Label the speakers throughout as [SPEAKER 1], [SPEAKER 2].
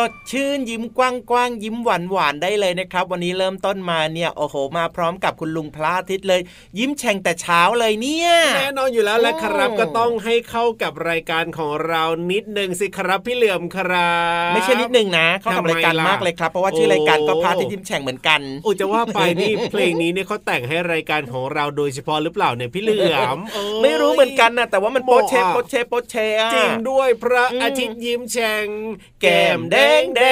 [SPEAKER 1] สด ชื่นยิ้มกว้าง
[SPEAKER 2] ๆยิ้มหวานหวานๆได้เลยนะครับ วันนี้เริ่มต้นมาเนี่ยโอ้โห มาพร้อมกับคุณลุงพระอาทิตย์เลย ยิ้มแฉ่งแต่เช้าเลยเนี่ย
[SPEAKER 3] แน่นอนอยู่แล้วแหละครับ
[SPEAKER 2] โอ้
[SPEAKER 3] ก็ต้องให้เข้ากับรายการของเรานิดนึงสิครับพี่เหลื่อมครับ
[SPEAKER 2] ไม่ใช่นิดนึงนะ เข้ากับ
[SPEAKER 3] ทำไม
[SPEAKER 2] รายการ
[SPEAKER 3] ล่ะ
[SPEAKER 2] มากเลยครับ เพราะว่าชื่อรายการก็
[SPEAKER 3] โอ้
[SPEAKER 2] พระอาทิตย์ยิ้มแฉ่งเหมือนกัน
[SPEAKER 3] โอ้จะว่าไปนี่เพลงนี้เนี่ยเขาแต่งให้รายการของเราโดยเฉพาะหรือเปล่าเนี่ยพี่เหลื่อมเอ้ย
[SPEAKER 2] ไม่รู้เหมือนกันนะแต่ว่ามัน
[SPEAKER 3] บ
[SPEAKER 2] โป
[SPEAKER 3] อก
[SPEAKER 2] เช
[SPEAKER 3] อะ
[SPEAKER 2] โปเชโปเชอะ
[SPEAKER 3] จริงด้วยพระ
[SPEAKER 2] อืม
[SPEAKER 3] อาทิตย์ยิ้มแฉ่ง
[SPEAKER 2] แก้มแดงแด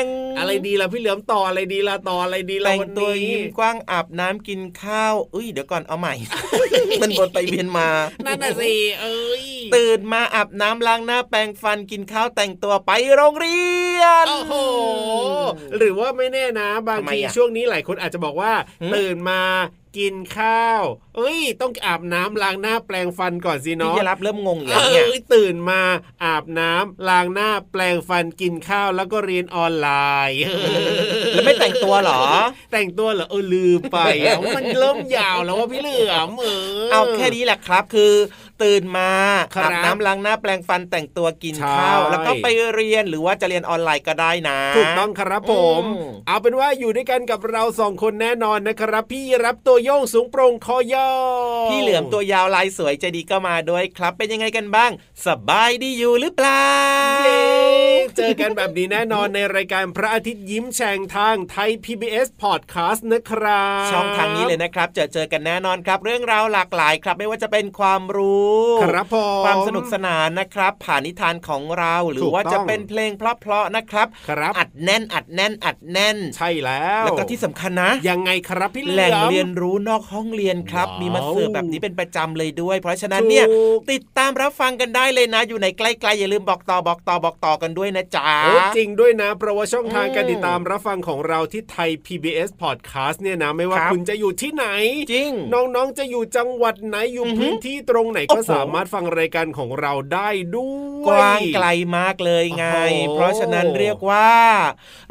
[SPEAKER 2] ง
[SPEAKER 3] อะไรดีล่ะพี่เหลือมต่ออะไรดีล่ะต่ออะไรดีล่ะ
[SPEAKER 2] แต่ง
[SPEAKER 3] วัน
[SPEAKER 2] ตัว
[SPEAKER 3] นี้
[SPEAKER 2] ยิ้มกว้างอาบน้ำกินข้าวอุ้ยเดี๋ยวก่อนเอาใหม่ มันวนไปเวียนมา
[SPEAKER 3] นั่นน่ะสิเอ้ย
[SPEAKER 2] ตื่นมาอาบน้ำล้างหน้าแปรงฟันกินข้าวแต่งตัวไปโรงเรียน
[SPEAKER 3] โอ้โหหรือว่าไม่แน่นะ บาง
[SPEAKER 2] ทำไม
[SPEAKER 3] ที
[SPEAKER 2] อะ
[SPEAKER 3] ช่วงนี้หลายคนอาจจะบอกว่า
[SPEAKER 2] หืม
[SPEAKER 3] ตื่นมากินข้าวเอ้ย ต้องอาบน้ำล้างหน้าแปรงฟันก่อนสิ
[SPEAKER 2] พี่
[SPEAKER 3] เนาะ
[SPEAKER 2] จะรับเริ่มงงอีก
[SPEAKER 3] เอ
[SPEAKER 2] แล้วเนี่ย้
[SPEAKER 3] ยตื่นมาอาบน้ำล้างหน้าแปรงฟันกินข้าวแล้วก็เรียนออนไลน์
[SPEAKER 2] แล้วไม่แต่งตัวเหรอ
[SPEAKER 3] แต่งตัวเหรอเออลืมไปอะมันเริ่มยาวแล้วว่าพี่เหลือมเออ
[SPEAKER 2] เอาแค่นี้แหละครับ คือตื่นมา
[SPEAKER 3] ครับ
[SPEAKER 2] อาบน้ำล้างหน้าแปรงฟันแต่งตัวกิน
[SPEAKER 3] ใช่
[SPEAKER 2] ข้าวแล้วก็ไปเรียนหรือว่าจะเรียนออนไลน์ก็ได้นะ
[SPEAKER 3] ถูกต้องครับผม
[SPEAKER 2] อืม
[SPEAKER 3] เอาเป็นว่าอยู่ด้วยกันกับเราสองคนแน่นอนนะครับ พี่รับตัวโยงสูงโปร่งคอยาว
[SPEAKER 2] พี่เหลือมตัวยาวลายสวยใจดีก็มาด้วยครับ เป็นยังไงกันบ้าง สบายดีอยู่หรือเปล่า
[SPEAKER 3] เย้เจอกันแบบนี้แน่นอนในรายการพระอาทิตย์ยิ้มแฉ่งทางไทย PBS Podcast นะครับ
[SPEAKER 2] ช่องทางนี้เลยนะครับเจอเจอกันแน่นอนครับ เรื่องราวหลากหลายครับ ไม่ว่าจะเป็นความรู้
[SPEAKER 3] ครับผม
[SPEAKER 2] ความสนุกสนานนะครับ ผ่านนิทานของเราหรือ
[SPEAKER 3] ถูก
[SPEAKER 2] ว่า
[SPEAKER 3] ต้
[SPEAKER 2] จะ
[SPEAKER 3] อง
[SPEAKER 2] เป็นเพลงเพราะๆนะครับ
[SPEAKER 3] ครับ
[SPEAKER 2] อัดแน่นอัดแน่นอัดแน่น
[SPEAKER 3] ใช่แล้ว
[SPEAKER 2] แล้วก็ที่สำคัญนะ
[SPEAKER 3] ยังไงครับพี่เหลือม
[SPEAKER 2] แหล่งเรียนรู้นอกห้องเรียนครับ
[SPEAKER 3] ว้าว
[SPEAKER 2] มีมาเสิร์ฟแบบนี้เป็นประจำเลยด้วย เพราะฉะนั้นเนี่ย
[SPEAKER 3] ถูก
[SPEAKER 2] ติดตามรับฟังกันได้เลยนะ อยู่ในใกล้ๆอย่าลืมบอกต่อบอกต่อบอกต่อกันด้วยนะนะจ๊ะ
[SPEAKER 3] โอ้จริงด้วยนะเพราะว่าช่องทาง
[SPEAKER 2] อืม
[SPEAKER 3] การติดตามรับฟังของเราที่ไทย PBS Podcast เนี่ยนะไม่ว่า
[SPEAKER 2] ครับ
[SPEAKER 3] คุณจะอยู่ที่ไหน
[SPEAKER 2] จริง
[SPEAKER 3] น้องๆจะอยู่จังหวัดไหนอยู่
[SPEAKER 2] อือหือ
[SPEAKER 3] พื้นที่ตรงไหนก็
[SPEAKER 2] โอ้โห
[SPEAKER 3] สามารถฟังรายการของเราได้ด้วย
[SPEAKER 2] กว้างไกลมากเลยไง
[SPEAKER 3] โอ้โห
[SPEAKER 2] เพราะฉะนั้นเรียกว่า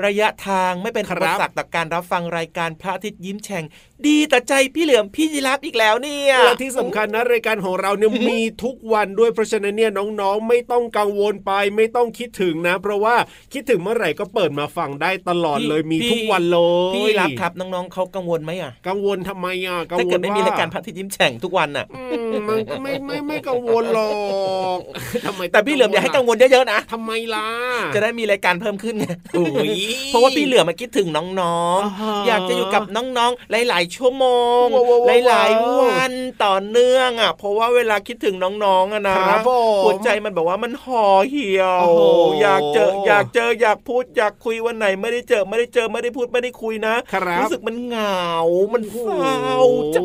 [SPEAKER 2] ระยะทางไม่เป็น
[SPEAKER 3] ครั
[SPEAKER 2] อุ
[SPEAKER 3] บ
[SPEAKER 2] ปสรรคต่อการรับฟังรายการพระอาทิตย์ยิ้มแฉ่งดีต่อใจพี่เหลือมพี่ยีรับอีกแล้วเนี่ย
[SPEAKER 3] และที่สำคัญนะรายการของเราเนี่ยมีทุกวันด้วยเพราะฉะนั้นเนี่ยน้องๆ ไม่ต้องกังวลไปไม่ต้องคิดถึงนะ เพราะว่าคิดถึงเมื่อไหร่ก็เปิดมาฟังได้ตลอดเลยมีทุกวันเลย
[SPEAKER 2] พี่ยีรับครับน้องๆเขากังวลไหมอะ
[SPEAKER 3] กังวลทำไมอะกัง
[SPEAKER 2] ถ้าวเกิ
[SPEAKER 3] ล
[SPEAKER 2] ดไม่มี
[SPEAKER 3] ว่
[SPEAKER 2] รายการพระอาทิตย์ยิ้มแฉ่งทุกวันน่ะ
[SPEAKER 3] อืมมันก็ไม่ไม่ไม่กังวลหรอกทำไม
[SPEAKER 2] แต่พี่เหลือมอย่าให้กังวลเยอะๆนะ
[SPEAKER 3] ทำไมล่ะ
[SPEAKER 2] จะได้มีรายการเพิ่มขึ้นไง
[SPEAKER 3] โอ้ย
[SPEAKER 2] เพราะว่าพี่เหลือมาคิดถึงน้อง
[SPEAKER 3] อ่าฮะ
[SPEAKER 2] ๆอยากจะอยู่กับน้องๆ หลาย ๆ ชั่วโมง
[SPEAKER 3] ว้าวว้าวว้าว
[SPEAKER 2] หลายๆวันต่อเนื่องอะ เพราะว่าเวลาคิดถึงน้องๆอะนะครับ
[SPEAKER 3] ผม
[SPEAKER 2] หัวใจมันแบบว่ามันห่อเหี่ยว
[SPEAKER 3] โอ้โห
[SPEAKER 2] อยากเจออยากเจออยากพูดอยากคุยวันไหนไม่ได้เจอไม่ได้เจอไม่ได้พูดไม่ได้คุยนะครับรู้สึกมันเหงา มันเศร้าใจ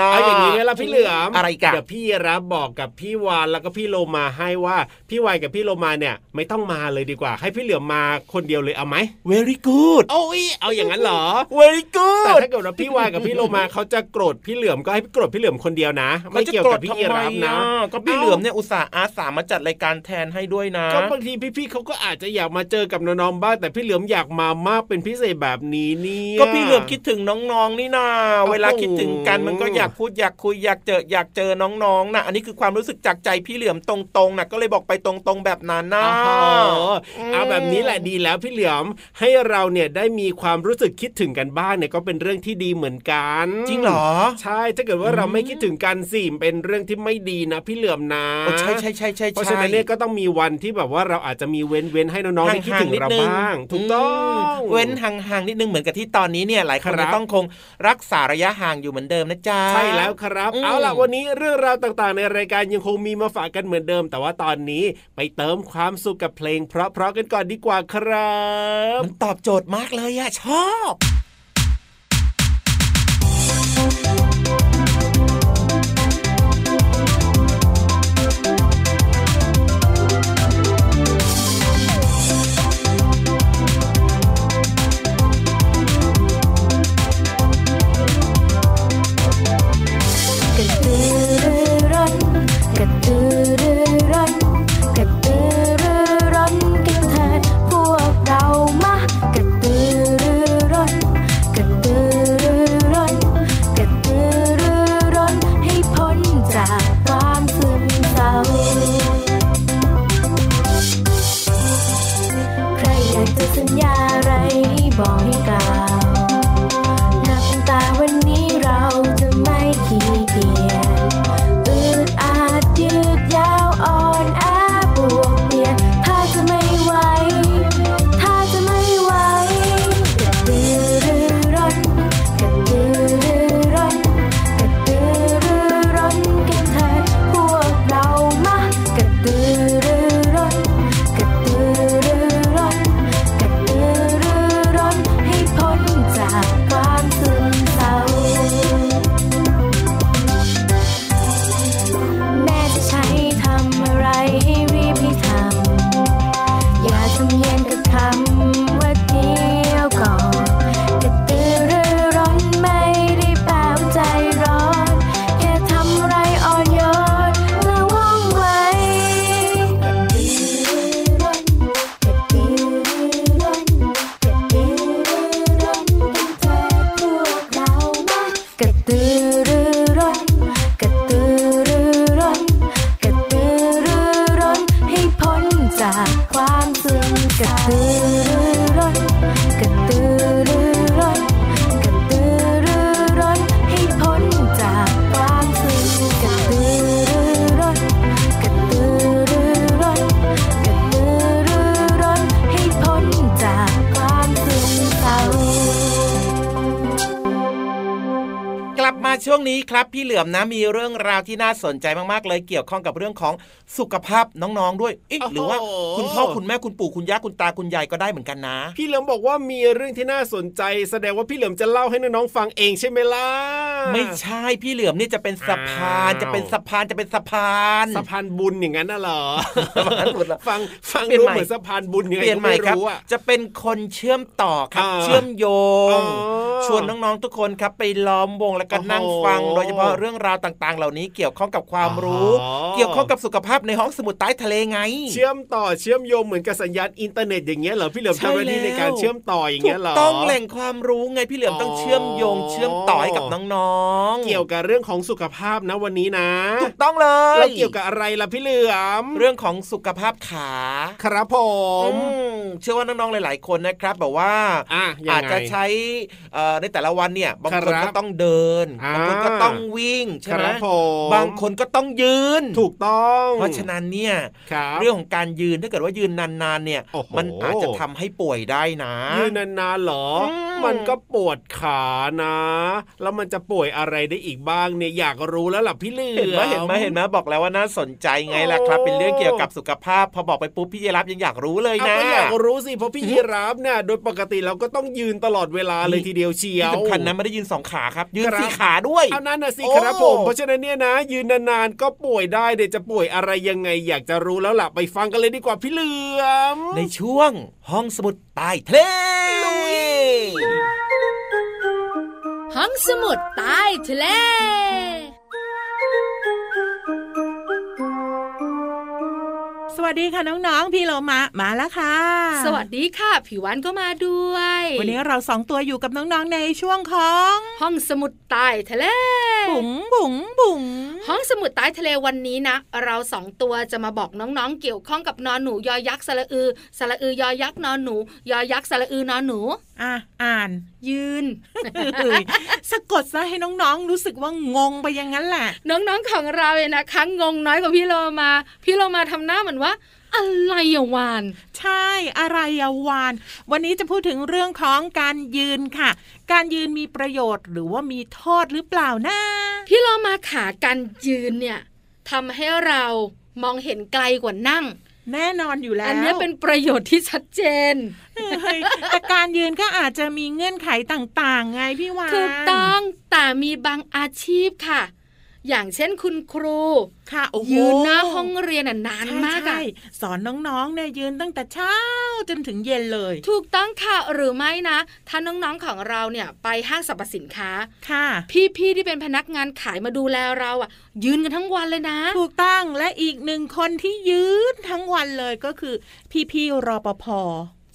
[SPEAKER 2] นะ
[SPEAKER 3] เอาอย่างนี้ไหมล่ะพี่เหลือม
[SPEAKER 2] อะไรกัน
[SPEAKER 3] เดี๋ยวพี่รับบอกกับพี่วานแล้วก็พี่โลมาให้ว่าพี่วานกับพี่โลมาเนี่ย ไม่ต้องมาเลยดีกว่า ให้พี่เหลือมมาคนเดียวเลยเอาไหม
[SPEAKER 2] very good
[SPEAKER 3] โอ้ยเอาอย่างนั้นเหรอ
[SPEAKER 2] very
[SPEAKER 3] แต่
[SPEAKER 2] good
[SPEAKER 3] ถ้าเกิดว่าพี่วานกับพี่โลมาเขาจะโกรธพี่เหลือมก็ให้โกรธพี่เหลือมคนเดียวนะ ไม่เกี่ยวกับพี่ยีรับนะ
[SPEAKER 2] ก็พี่เหลือมเนี่ยอุตส่าห์อาสามาจัดรายการแทนให้ด้วยนะ
[SPEAKER 3] ก็บางทีพี่ๆเขาก็อาจจะอยากมาเจอกับน้องๆบ้างแต่พี่เหลือมอยากมามากเป็นพิเศษแบบนี้เนี่ย
[SPEAKER 2] ก็พี่เหลือมคิดถึงน้องๆนี่นาเวลาคิดถึงกันมันก็อยากพูดอยากคุยอยากเจออยากเจอน้องๆนะอันนี้คือความรู้สึกจากใจพี่เหลือมตรงๆนะก็เลยบอกไปตรงๆแบบนั้นนะ
[SPEAKER 3] อ๋อเอาแบบนี้แหละดีแล้วพี่เหลือมให้เราเนี่ยได้มีความรู้สึกคิดถึงกันบ้างเนี่ยก็เป็นเรื่องที่ดีเหมือนกัน
[SPEAKER 2] จริงเหรอ
[SPEAKER 3] ใช่ถ้าเกิดว่าเราไม่คิดถึงกันสิเป็นเรื่องที่ไม่ดีนะพี่เหลือมนะ
[SPEAKER 2] โอ้ใช่ใช่ใช่ใช่
[SPEAKER 3] เพราะฉะนั้นเนี่ยก็ต้องมีวันที่แบบว่าเราอาจจะมีเว้นเว้นๆให้น้องๆได้คิดถึงเราบ้างถูกต้อง
[SPEAKER 2] เว้นห่างๆนิดนึงเหมือนกับที่ตอนนี้เนี่ยหลายคน
[SPEAKER 3] ครับ
[SPEAKER 2] จะต้องคงรักษาระยะห่างอยู่เหมือนเดิมนะจ๊ะ
[SPEAKER 3] ใช่แล้วครับ
[SPEAKER 2] อืม
[SPEAKER 3] เอาล่ะวันนี้เรื่องราวต่างๆ ในรายการยังคงมีมาฝากกันเหมือนเดิม แต่ว่าตอนนี้ไปเติมความสุขกับเพลง เพราะๆกันก่อนดีกว่าครับ
[SPEAKER 2] มันตอบโจทย์มากเลยอะชอบ
[SPEAKER 1] สัญญาไรบอกให้กล่า
[SPEAKER 2] ว ครับ พี่เหลือมนะมีเรื่องราวที่น่าสนใจมากๆเลยเกี่ยวข้องกับเรื่องของสุขภาพน้องๆด้วยเอ๊ะ
[SPEAKER 3] โอ้โห
[SPEAKER 2] หรือว่าคุณพ่อคุณแม่คุณปู่คุณย่าคุณตาคุณยายก็ได้เหมือนกันนะ
[SPEAKER 3] พี่เหลิมบอกว่ามีเรื่องที่น่าสนใจ แสดงว่าพี่เหลิมจะเล่าให้น้องๆฟังเองใช่ไหมล่ะ
[SPEAKER 2] ไม่ใช่พี่เหลือมนี่จะเป็นสะพาน
[SPEAKER 3] อ้าว
[SPEAKER 2] จะเป็นสะพานจะเป็นสะพาน
[SPEAKER 3] สะพานบุญอย่างนั้นน่ะเหรอ
[SPEAKER 2] สะพานบุญเหรอ
[SPEAKER 3] ฟังฟัง
[SPEAKER 2] เปลี่ยน
[SPEAKER 3] ดู
[SPEAKER 2] ใหม่
[SPEAKER 3] เหมือนสะพานบุญยังไง
[SPEAKER 2] เปลี่ยน
[SPEAKER 3] ก็
[SPEAKER 2] ใหม่
[SPEAKER 3] ไม่
[SPEAKER 2] ครับ
[SPEAKER 3] รู้อะ
[SPEAKER 2] จะเป็นคนเชื่อมต่อครับ
[SPEAKER 3] อ่า
[SPEAKER 2] เชื่อมโยง
[SPEAKER 3] อ๋อ
[SPEAKER 2] ชวนน้องๆทุกคนครับไปล้อมวงแล้วก็
[SPEAKER 3] โอ้โห
[SPEAKER 2] นั่งฟังโดยเฉพาะเรื่องราวต่างๆ เหล่านี้เกี่ยวข้องกับความรู้
[SPEAKER 3] อ๋อ
[SPEAKER 2] เกี่ยวข้องกับสุขภาพในห้องสมุดใต้ทะเลไง
[SPEAKER 3] เชื่อมต่อเชื่อมโยงเหมือนกับสัญญาณอินเทอร์เน็ตอย่างเงี้ยเหรอพี่เหลิม
[SPEAKER 2] ใช่
[SPEAKER 3] ทำหน้าที่ในการ
[SPEAKER 2] แล้ว
[SPEAKER 3] เชื่อมต่ออย่าง
[SPEAKER 2] ถู
[SPEAKER 3] เงี้ย
[SPEAKER 2] ก
[SPEAKER 3] เหรอ
[SPEAKER 2] ต้องแหล่งความรู้ไงพี่เหลือมต้องเชื่อมโยงเชื่อมต่อให้กับน้องๆ
[SPEAKER 3] เกี่ยวกับเรื่องของสุขภาพนะวันนี้นะ
[SPEAKER 2] ถูกต้องเลย
[SPEAKER 3] แล้วเกี่ยวกับอะไรล่ะพี่เหลือม
[SPEAKER 2] เรื่องของสุขภาพขา
[SPEAKER 3] ครับผม
[SPEAKER 2] อืมเชื่อว่าน้องๆหลาย ๆ คนนะครับแบบว่า
[SPEAKER 3] อะยังไง
[SPEAKER 2] อาจจะใช้เอ่อในแต่ละวันเนี่ยบางคน
[SPEAKER 3] ครับ
[SPEAKER 2] ก็ต้องเดิน
[SPEAKER 3] อ่า
[SPEAKER 2] บางคนก็ต้องวิ่งใช่
[SPEAKER 3] ค
[SPEAKER 2] ไหม
[SPEAKER 3] รับผม
[SPEAKER 2] บางคนก็ต้องยืน
[SPEAKER 3] ถูกต้อง
[SPEAKER 2] เพราะฉะนั้นเนี่ย
[SPEAKER 3] ครับ
[SPEAKER 2] เรื่องของการยืนถ้าเกิดว่ายืนนานๆเนี่ย
[SPEAKER 3] โอ้โห
[SPEAKER 2] มันอาจจะทำให้ป่วยได้นะ
[SPEAKER 3] ยืนนานๆเหรอ
[SPEAKER 2] อืม
[SPEAKER 3] มันก็ปวดขานะ แล้วมันจะป่วยอะไรได้อีกบ้างเนี่ยอยากรู้แล้วล่ะพี่เหลือ
[SPEAKER 2] เห็นไหมเห็นไหมเห็นไหมบอกแล้วว่าน่าสนใจไงล่ะครับ
[SPEAKER 3] โอ้
[SPEAKER 2] เป็นเรื่องเกี่ยวกับสุขภาพ พอบอกไปปุ๊บพี่เยรับยังอยากรู้เลย
[SPEAKER 3] เอา
[SPEAKER 2] นะ
[SPEAKER 3] ก็อยากรู้สิเพราะพี่ยีราฟเนี่ยโดยปกติเราก็ต้องยืนตลอดเวลาเลยทีเดียวเชีย
[SPEAKER 2] ที่
[SPEAKER 3] ว
[SPEAKER 2] สำคัญนะไม่ได้ยืนสองขาครับยืน
[SPEAKER 3] ครับ
[SPEAKER 2] สี่ขาด้วย
[SPEAKER 3] เอานั่นน่ะสิ
[SPEAKER 2] โอ้
[SPEAKER 3] ครับผม เพราะฉะนั้นเนี่ยนะ ยืนนานๆก็ป่วยได้เดี๋ยวจะป่วยอะไรยังไง อยากจะรู้แล้วล่ะไปฟังกันเลยดีกว่าพี่เหลือม
[SPEAKER 2] ในช่วงห้องสมุดใต้ทะเล
[SPEAKER 4] ห้องสมุดใต้ทะเล
[SPEAKER 5] สวัสดีค่ะน้องๆ พี่โลมามาแล้วค่ะ
[SPEAKER 4] สวัสดีค่ะ ผิววันก็มาด้วย
[SPEAKER 5] วันนี้เราสองตัวอยู่กับน้องๆในช่วงของ
[SPEAKER 4] ห้องสมุดใต้ทะเล
[SPEAKER 5] บุ๋งบุ๋งบุ๋ง
[SPEAKER 4] ห้องสมุดใต้ทะเลวันนี้นะ เราสองตัวจะมาบอกน้องๆ เกี่ยวข้องกับนอนหนูยอยักษ์สระอือสระอือยอยักษ์นอนหนู ยอยักษ์สระอือนอนหนู
[SPEAKER 5] อะอ่าน
[SPEAKER 4] ยืน
[SPEAKER 5] เฮ้ยสะกดซะให้น้องๆ รู้สึกว่างงไปอย่างนั้นแหละ
[SPEAKER 4] น้องๆของเราเนี่ยนะคะงงน้อยกว่าพี่โลมา พี่โลมาทำหน้าเหมือนว่าอะไรอะวาน
[SPEAKER 5] ใช่อะไรอะวาน วันนี้จะพูดถึงเรื่องของการยืนค่ะ การยืนมีประโยชน์หรือว่ามีโทษหรือเปล่านะ
[SPEAKER 4] พี่โลมาขาการยืนเนี่ยทำให้เรามองเห็นไกลกว่านั่ง
[SPEAKER 5] แน่นอนอยู่แล้ว
[SPEAKER 4] อันเนี้ยเป็นประโยชน์ที่ชัดเจน
[SPEAKER 5] เฮ้ยแต่การยืนก็อาจจะมีเงื่อนไขต่างๆ ไงพี่วาน
[SPEAKER 4] ถูกต้องแต่มีบางอาชีพค่ะ อย่างเช่นคุณครู
[SPEAKER 5] ค่ะโอ้โห
[SPEAKER 4] ยืนหน้าห้องเรียนน่ะนาน
[SPEAKER 5] ใช่
[SPEAKER 4] มาก
[SPEAKER 5] ใช่
[SPEAKER 4] อะ
[SPEAKER 5] สอนน้องๆเนี่ยยืนตั้งแต่เช้าจนถึงเย็นเลย
[SPEAKER 4] ถูกต้องค่ะหรือไม่นะ ถ้าน้องๆของเราเนี่ยไปห้างสรรพสินค้า
[SPEAKER 5] ค่ะ
[SPEAKER 4] พี่ๆที่เป็นพนักงานขายมาดูแลเราอะยืนกันทั้งวันเลยนะ
[SPEAKER 5] ถูกต้องและอีกหนึ่งคนที่ยืนทั้งวันเลยก็คือ พี่ๆรปภ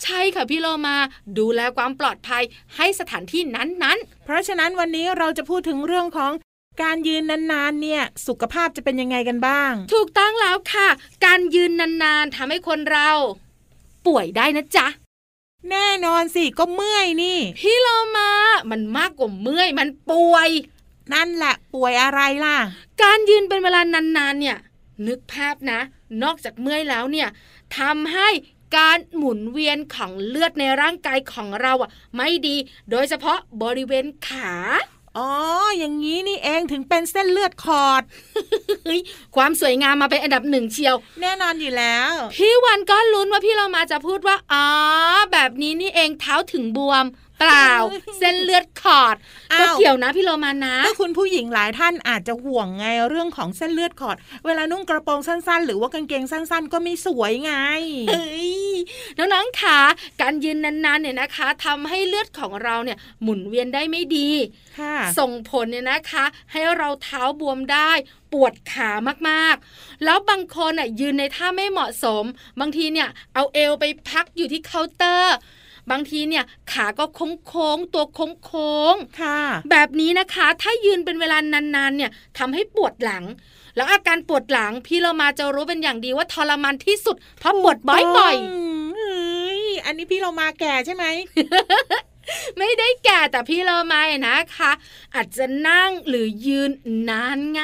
[SPEAKER 4] ใช่ค่ะพี่โลมาดูแลความปลอดภัยให้สถานที่นั้นๆ
[SPEAKER 5] เพราะฉะนั้นวันนี้เราจะพูดถึงเรื่องของ การยืนนานๆ เนี่ยสุขภาพจะเป็นยังไงกันบ้าง
[SPEAKER 4] ถูกต้องแล้วค่ะ การยืนนานๆทำให้คนเรา ป่วยได้นะจ๊ะ
[SPEAKER 5] แน่นอนสิก็เมื่อยนี่
[SPEAKER 4] พี่โลมามันมากกว่าเมื่อยมันป่วย
[SPEAKER 5] นั่นแหละป่วยอะไรล่ะ
[SPEAKER 4] การยืนเป็นเวลานานๆเนี่ย นึกภาพนะ นอกจากเมื่อยแล้วเนี่ยทำให้การหมุนเวียนของเลือดในร่างกายของเราอะ ไม่ดี โดยเฉพาะบริเวณขา
[SPEAKER 5] อ๋อ อย่างนี้นี่เองถึงเป็นเส้นเลือดขอด
[SPEAKER 4] เฮ้ยความสวยงามมาเป็นอันดับหนึ่งเชียว
[SPEAKER 5] แน่นอนอยู่แล้ว
[SPEAKER 4] พี่วันก็ลุ้นว่าพี่เรามาจะพูดว่า อ๋อ แบบนี้นี่เองเท้าถึงบวม เปล่า เส้นเลือดขอด
[SPEAKER 5] อ้าว
[SPEAKER 4] ก็เกี่ยวนะพี่โลมานะ
[SPEAKER 5] ก็คุณผู้หญิงหลายท่านอาจจะห่วงไงเรื่องของเส้นเลือดขอด เวลานุ่งกระโปรงสั้น ๆ หรือว่ากางเกงสั้น ๆ ก็ไม่สวยไง
[SPEAKER 4] เฮ้ยน้องๆขาการยืนนานๆเนี่ยนะคะทำให้เลือดของเราเนี่ยหมุนเวียนได้ไม่ดี
[SPEAKER 5] ค่ะ
[SPEAKER 4] ส่งผลเนี่ยนะคะ ให้เราเท้าบวมได้ปวดขามากๆ แล้วบางคนอะยืนในท่าไม่เหมาะสม บางทีเนี่ยเอาเอวไปพักอยู่ที่เคาน์เตอร์ บางทีเนี่ยขาก็โค้งๆตัวโค้งๆ
[SPEAKER 5] ค่ะ
[SPEAKER 4] แบบนี้นะคะ ถ้ายืนเป็นเวลานานๆเนี่ยทำให้ปวดหลัง แล้วอาการปวดหลังพี่เรามาจะรู้เป็นอย่างดีว่าทรมานที่สุด เพราะปวดบ่อย
[SPEAKER 5] เฮ้ยอันนี้พี่เรามาแก่ใช่ไหม
[SPEAKER 4] ๆไม่ได้แก่แต่พี่เรามานะคะ อาจจะนั่งหรือยืนนานไง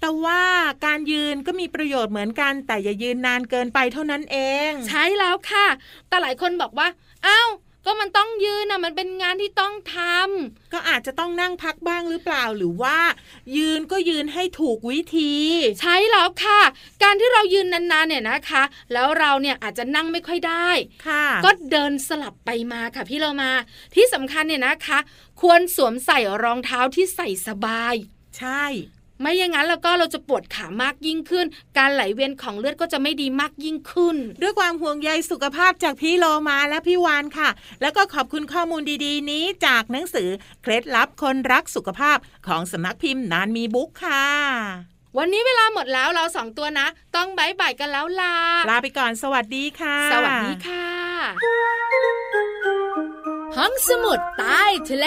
[SPEAKER 5] แต่ว่าการยืนก็มีประโยชน์เหมือนกันแต่อย่ายืนนานเกินไปเท่านั้นเอง
[SPEAKER 4] ใช่แล้วค่ะ แต่หลายคนบอกว่า อ้าวก็มันต้องยืนนะมันเป็นงานที่ต้องทำ
[SPEAKER 5] ก็อาจจะต้องนั่งพักบ้างหรือเปล่าหรือว่า ยืนก็ยืนให้ถูกวิธี
[SPEAKER 4] ใช่แล้วค่ะ การที่เรายืนนานๆเนี่ยนะคะ แล้วเราเนี่ยอาจจะนั่งไม่ค่อยได้
[SPEAKER 5] ค่ะ
[SPEAKER 4] ก็เดินสลับไปมาค่ะพี่เรามา ที่สำคัญเนี่ยนะคะ ควรสวมใส่รองเท้าที่ใส่สบาย
[SPEAKER 5] ใช่
[SPEAKER 4] ไม่อย่างนั้นแล้วก็เราจะปวดขามากยิ่งขึ้น การไหลเวียนของเลือดก็จะไม่ดีมากยิ่งขึ้น
[SPEAKER 5] ด้วยความห่วงใยสุขภาพจากพี่โลมาและพี่วานค่ะ แล้วก็ขอบคุณข้อมูลดีๆ นี้จากหนังสือเคล็ดลับคนรักสุขภาพของสำนักพิมพ์นานมีบุ๊กค่ะ
[SPEAKER 4] วันนี้เวลาหมดแล้วเราสองตัวนะ ต้องบายบายกันแล้วลา
[SPEAKER 5] ลาไปก่อนสวัสดีค่ะ
[SPEAKER 4] สวัสดีค่ะ ห้องสมุดใต้ทะเล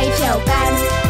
[SPEAKER 6] จะ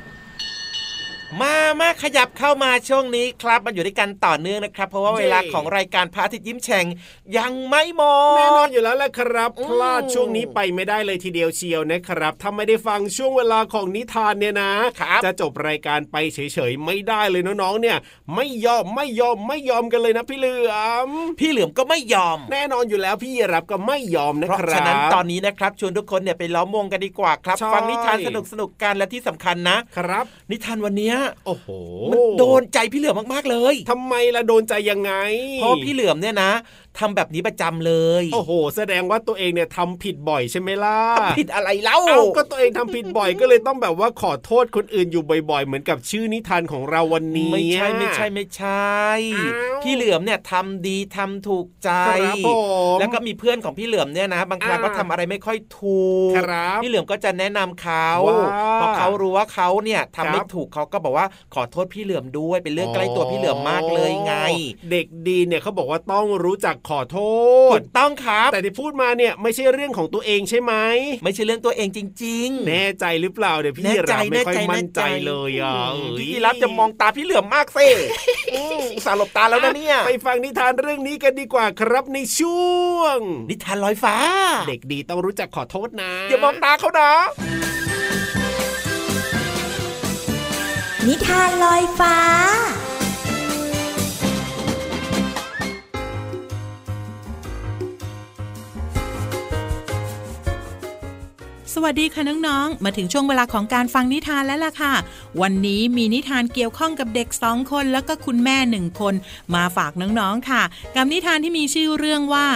[SPEAKER 2] มามาขยับเข้ามาช่วงนี้ครับมันอยู่ด้วยกันต่อเนื่องนะครับ เพราะว่า
[SPEAKER 3] เย้
[SPEAKER 2] เวลาของรายการพระอาทิตย์ยิ้มแฉ่งยังไม่หม
[SPEAKER 3] แน่นอ
[SPEAKER 2] ด
[SPEAKER 3] นอยู่แล้วแหละครับ
[SPEAKER 2] อืม
[SPEAKER 3] พลาดช่วงนี้ไปไม่ได้เลยทีเดียวเชียวนะครับ ถ้าไม่ได้ฟังช่วงเวลาของนิทานเนี่ยนะ
[SPEAKER 2] ครับ
[SPEAKER 3] จะจบรายการไปเฉยๆไม่ได้เลยน้องๆเนี่ย ไม่ยอมไม่ยอมไม่ยอมกันเลยนะพี่เหลือม
[SPEAKER 2] พี่เหลือมก็ไม่ยอม
[SPEAKER 3] แน่นอนอยู่แล้วพี่รับก็ไม่ยอมนะ
[SPEAKER 2] เพราะ
[SPEAKER 3] ครับ
[SPEAKER 2] ฉะนั้นตอนนี้นะครับชวนทุกคนเนี่ยไปล้อมวงกันดีกว่าครับ
[SPEAKER 3] ใช่
[SPEAKER 2] ฟังนิทานสนุกสนุกๆกันและที่สำคัญนะ
[SPEAKER 3] ครับ
[SPEAKER 2] นิทานวันเนี้ย
[SPEAKER 3] โอ้โห
[SPEAKER 2] มันโดนใจพี่เหลือมมากๆเลย
[SPEAKER 3] ทำไมล่ะโดนใจยังไง
[SPEAKER 2] เพราะพี่เหลือมเนี่ยนะทำแบบนี้ประจำเลย
[SPEAKER 3] โอ้โห แสดงว่าตัวเองเนี่ยทำผิดบ่อยใช่ไหมล่ะ
[SPEAKER 2] ผิดอะไรเล่า
[SPEAKER 3] เอ้าก็ตัวเองทำผิดบ่อยก็เลยต้องแบบว่าขอโทษคนอื่นอยู่บ่อยๆ เหมือนกับชื่อนิทานของเราวันนี้
[SPEAKER 2] ไม่ใช่ไม่ใช่ไม่ใช่
[SPEAKER 3] อ้าว
[SPEAKER 2] พี่เหลือมเนี่ยทำดีทำถูกใจ
[SPEAKER 3] ครับผม
[SPEAKER 2] แล้วก็มีเพื่อนของพี่เหลือมเนี่ยนะ บางครั้ง
[SPEAKER 3] อ่า
[SPEAKER 2] ก็ทำอะไรไม่ค่อยถูก
[SPEAKER 3] ครับ
[SPEAKER 2] พี่เหลือมก็จะแนะนำเขา
[SPEAKER 3] ว่า
[SPEAKER 2] เพราะเขารู้ว่าเขาเนี่ยทำไม่
[SPEAKER 3] ครับ
[SPEAKER 2] ถูกเขาก็บอกว่าขอโทษพี่เหลือมด้วยเป็นเรื่องใกล้ตัวพี่เหลือมมากเลยไง
[SPEAKER 3] เด็กดีเนี่ยเขาบอกว่าต้องรู้จักขอโท
[SPEAKER 2] ถู
[SPEAKER 3] ษ
[SPEAKER 2] กต้องครับ
[SPEAKER 3] แต่ที่พูดมาเนี่ยไม่ใช่เรื่องของตัวเองใช่ไหม
[SPEAKER 2] ไม่ใช่เรื่องตัวเองจริง ๆ
[SPEAKER 3] แน่ใจหรือเปล่าเดี๋ยวพี่
[SPEAKER 2] แน่ใจ
[SPEAKER 3] รับไม่ค่อย
[SPEAKER 2] แน่ใจ
[SPEAKER 3] มั่นใจเลยอะ
[SPEAKER 2] อืม
[SPEAKER 3] เอ้ย
[SPEAKER 2] พี่ยีรับจะมองตาพี่เหลือมมากสิอืมอุตสาห์หลบตาแล้วนะเนี่ย
[SPEAKER 3] ไปฟังนิทานเรื่องนี้กันดีกว่าครับในช่วง
[SPEAKER 2] นิทานลอยฟ้า
[SPEAKER 3] เด็กดีต้องรู้จักขอโทษนะ
[SPEAKER 2] อย่ามองตาเขานะ
[SPEAKER 1] นิทานลอยฟ้า
[SPEAKER 5] สวัสดีค่ะน้องๆ มาถึงช่วงเวลาของการฟังนิทานแล้วล่ะค่ะ วันนี้มีนิทานเกี่ยวข้องกับเด็กสองคนแล้วก็คุณแม่หนึ่งคน มาฝากน้องๆค่ะ กับนิทานที่มีชื่อเรื่องว่า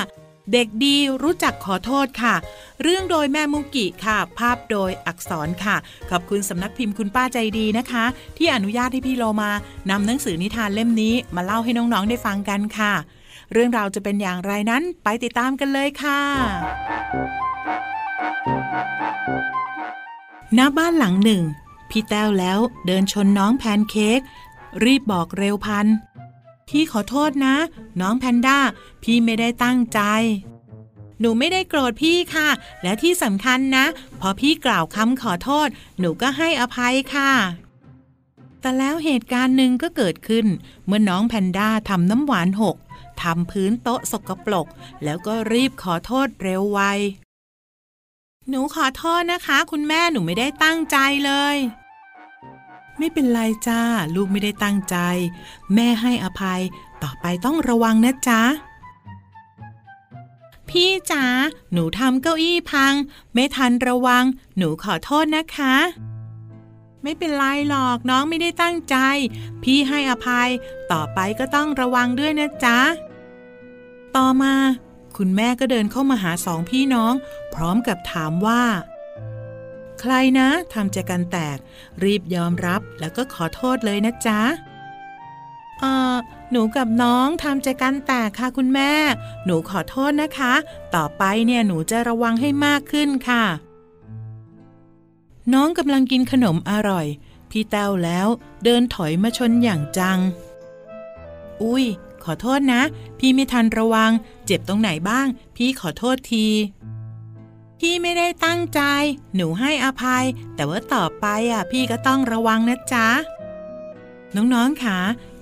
[SPEAKER 5] เด็กดีรู้จักขอโทษค่ะ เรื่องโดยแม่มุกิค่ะ ภาพโดยอักษรค่ะ ขอบคุณสำนักพิมพ์คุณป้าใจดีนะคะ ที่อนุญาตให้พี่โลมานำหนังสือนิทานเล่มนี้ มาเล่าให้น้องๆได้ฟังกันค่ะ เรื่องราวจะเป็นอย่างไรนั้นไปติดตามกันเลยค่ะ ณบ้านหลังหนึ่ง พี่แต้วแล้วเดินชนน้องแพนเค้กรีบบอกเร็วพัน พี่ขอโทษนะ น้องแพนด้า พี่ไม่ได้ตั้งใจ หนูไม่ได้โกรธพี่ค่ะ และที่สำคัญนะ พอพี่กล่าวคำขอโทษ หนูก็ให้อภัยค่ะ แต่แล้วเหตุการณ์หนึ่งก็เกิดขึ้น เมื่อน้องแพนด้าทำน้ำหวานหกทำพื้นโต๊ะสกปรกแล้วก็รีบขอโทษเร็วไว หนูขอโทษนะคะ คุณแม่หนูไม่ได้ตั้งใจเลย ไม่เป็นไรจ้า ลูกไม่ได้ตั้งใจ แม่ให้อภัย ต่อไปต้องระวังนะจ๊ะ พี่จ๋าหนูทำเก้าอี้พัง ไม่ทันระวัง หนูขอโทษนะคะ ไม่เป็นไรหรอกน้องไม่ได้ตั้งใจ พี่ให้อภัย ต่อไปก็ต้องระวังด้วยนะจ๊ะ ต่อมา คุณแม่ก็เดินเข้ามาหาสองพี่น้อง พร้อมกับถามว่า ใครนะทำใจกันแตก รีบยอมรับแล้วก็ขอโทษเลยนะจ๊ะเออหนูกับน้องทำใจกันแตกค่ะคุณแม่ หนูขอโทษนะคะ ต่อไปเนี่ยหนูจะระวังให้มากขึ้นค่ะ น้องกำลังกินขนมอร่อย พี่แต้วแล้วเดินถอยมาชนอย่างจัง อุ้ยขอโทษนะ พี่ไม่ทันระวัง เจ็บตรงไหนบ้าง พี่ขอโทษที พี่ไม่ได้ตั้งใจ หนูให้อภัย แต่ว่าต่อไปอะ พี่ก็ต้องระวังนะจ๊ะ น้องๆค่ะ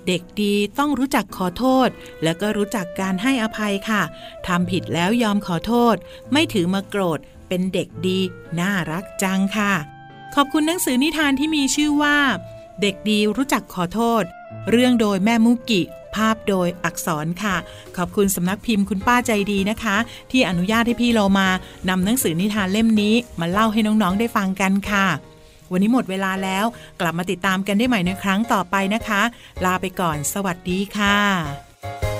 [SPEAKER 5] เด็กดีต้องรู้จักขอโทษ แล้วก็รู้จักการให้อภัยค่ะ ทำผิดแล้วยอมขอโทษ ไม่ถือมาโกรธ เป็นเด็กดี น่ารักจังค่ะ ขอบคุณหนังสือนิทานที่มีชื่อว่า เด็กดีรู้จักขอโทษ เรื่องโดยแม่มุกิ ภาพโดยอักษรค่ะ ขอบคุณสำนักพิมพ์คุณป้าใจดีนะคะ ที่อนุญาตให้พี่เรามานำหนังสือนิทานเล่มนี้มาเล่าให้น้องๆได้ฟังกันค่ะวันนี้หมดเวลาแล้ว กลับมาติดตามกันได้ใหม่ในครั้งต่อไปนะคะ ลาไปก่อน สวัสดีค่ะ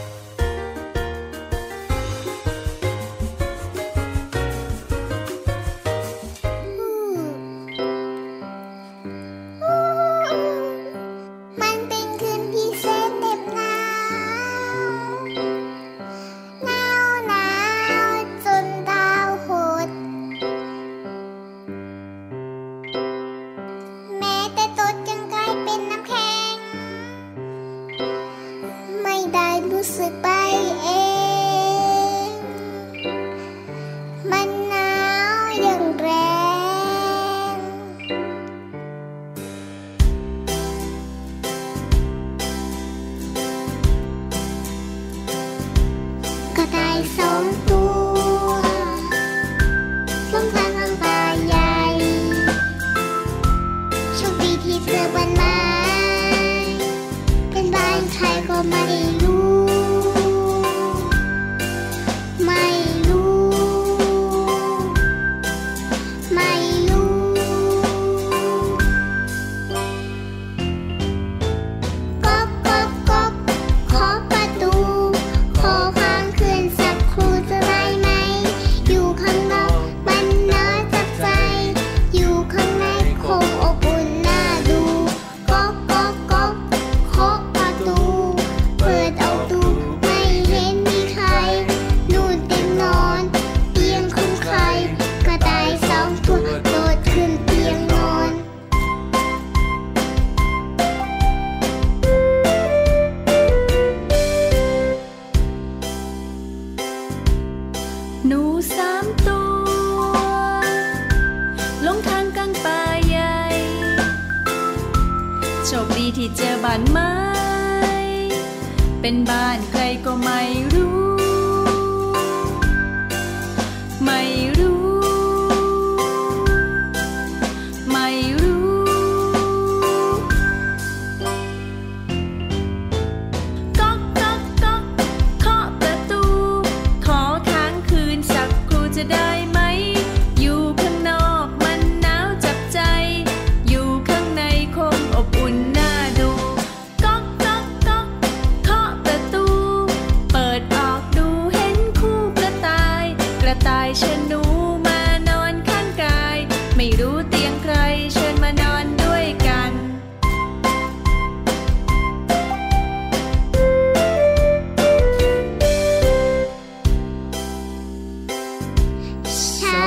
[SPEAKER 5] า
[SPEAKER 7] นไม้ เป็นบ้านใครก็ไม่รู้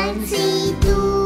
[SPEAKER 1] ช้าง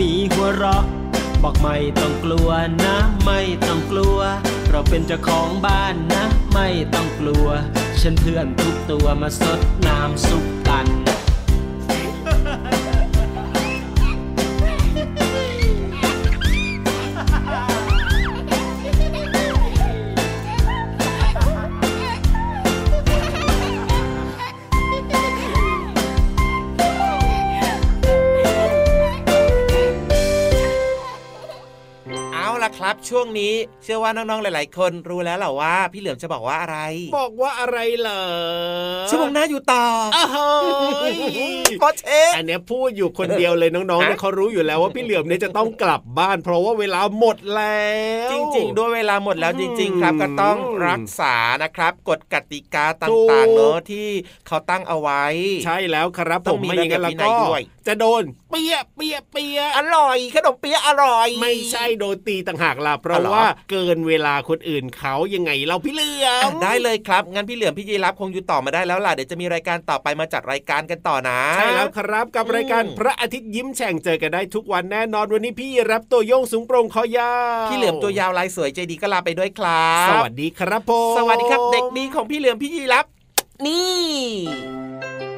[SPEAKER 1] มีหัวเราะ
[SPEAKER 7] บ
[SPEAKER 8] อกไม่ต้องกลัวนะ ไม่ต้องกลัว เราเป็นเจ้าของบ้านนะ ไม่ต้องกลัว ฉันเพื่อนทุกตัวมาสดน้ำซุปกั
[SPEAKER 2] ช่วงนี้ เชื่อว่าน้องๆหลาย ๆ คนรู้แล้วแหละว่า พี่เหลือมจะบอกว่าอะไร
[SPEAKER 3] บอกว่าอะไรเหรอ
[SPEAKER 2] ชั่วโมงหน้าอยู่ต่อ
[SPEAKER 3] อ้าว
[SPEAKER 2] โคชเช็ค
[SPEAKER 3] อันเนี้ยพูดอยู่คนเดียวเลยน้องๆเนี่ยเขารู้อยู่แล้วว่าพี่เหลือมเนี่ยจะต้องกลับบ้าน เพราะว่าเวลาหมดแล้ว
[SPEAKER 2] จริง ๆ ด้วยเวลาหมดแล้วจริง ๆ ครับ
[SPEAKER 3] อืม
[SPEAKER 2] ก็ต้องรักษานะครับกฎกติกาต
[SPEAKER 3] ถู่า
[SPEAKER 2] ง
[SPEAKER 3] ก
[SPEAKER 2] ๆเนอะที่เขาตั้งเอาไว้
[SPEAKER 3] ใช่แล้วครับ
[SPEAKER 2] ต้
[SPEAKER 3] ผ
[SPEAKER 2] อง
[SPEAKER 3] ม
[SPEAKER 2] มี
[SPEAKER 3] ไม่อย่างนั้น
[SPEAKER 2] ระ
[SPEAKER 3] แล้ว
[SPEAKER 2] เบียบ
[SPEAKER 3] ก็
[SPEAKER 2] วินัยด้วย
[SPEAKER 3] จะโดนเปียะเปียะเปียะ
[SPEAKER 2] อร่อย ขนมเปี๊ยะอร่อย
[SPEAKER 3] ไม่ใช่โดนตีต่างหากล่ะเพราะ
[SPEAKER 2] อ๋อเหรอ
[SPEAKER 3] ว่าเกินเวลาคนอื่นเขายังไงเราพี่เหลือ
[SPEAKER 2] อะ
[SPEAKER 3] ม
[SPEAKER 2] ได้เลยครับงั้นพี่เหลือมพี่ยีรับคงอยู่ต่อมาได้แล้วล่ะเดี๋ยวจะมีรายการต่อไปมาจัดรายการกันต่อนะ
[SPEAKER 3] ใช่แล้วครับกับ
[SPEAKER 2] อืม
[SPEAKER 3] รายการพระอาทิตย์ยิ้มแฉ่งเจอกันได้ทุกวันแน่นอนวันนี้พี่รับตัวโยงสูงโปร่งคอยาว
[SPEAKER 2] พี่เหลือมตัวยาวลายสวยใจดีก็ลาไปด้วยครับ
[SPEAKER 3] สวัสดีครับผม
[SPEAKER 2] สวัสดีครับเด็กดีของพี่เหลือมพี่ยีรับนี่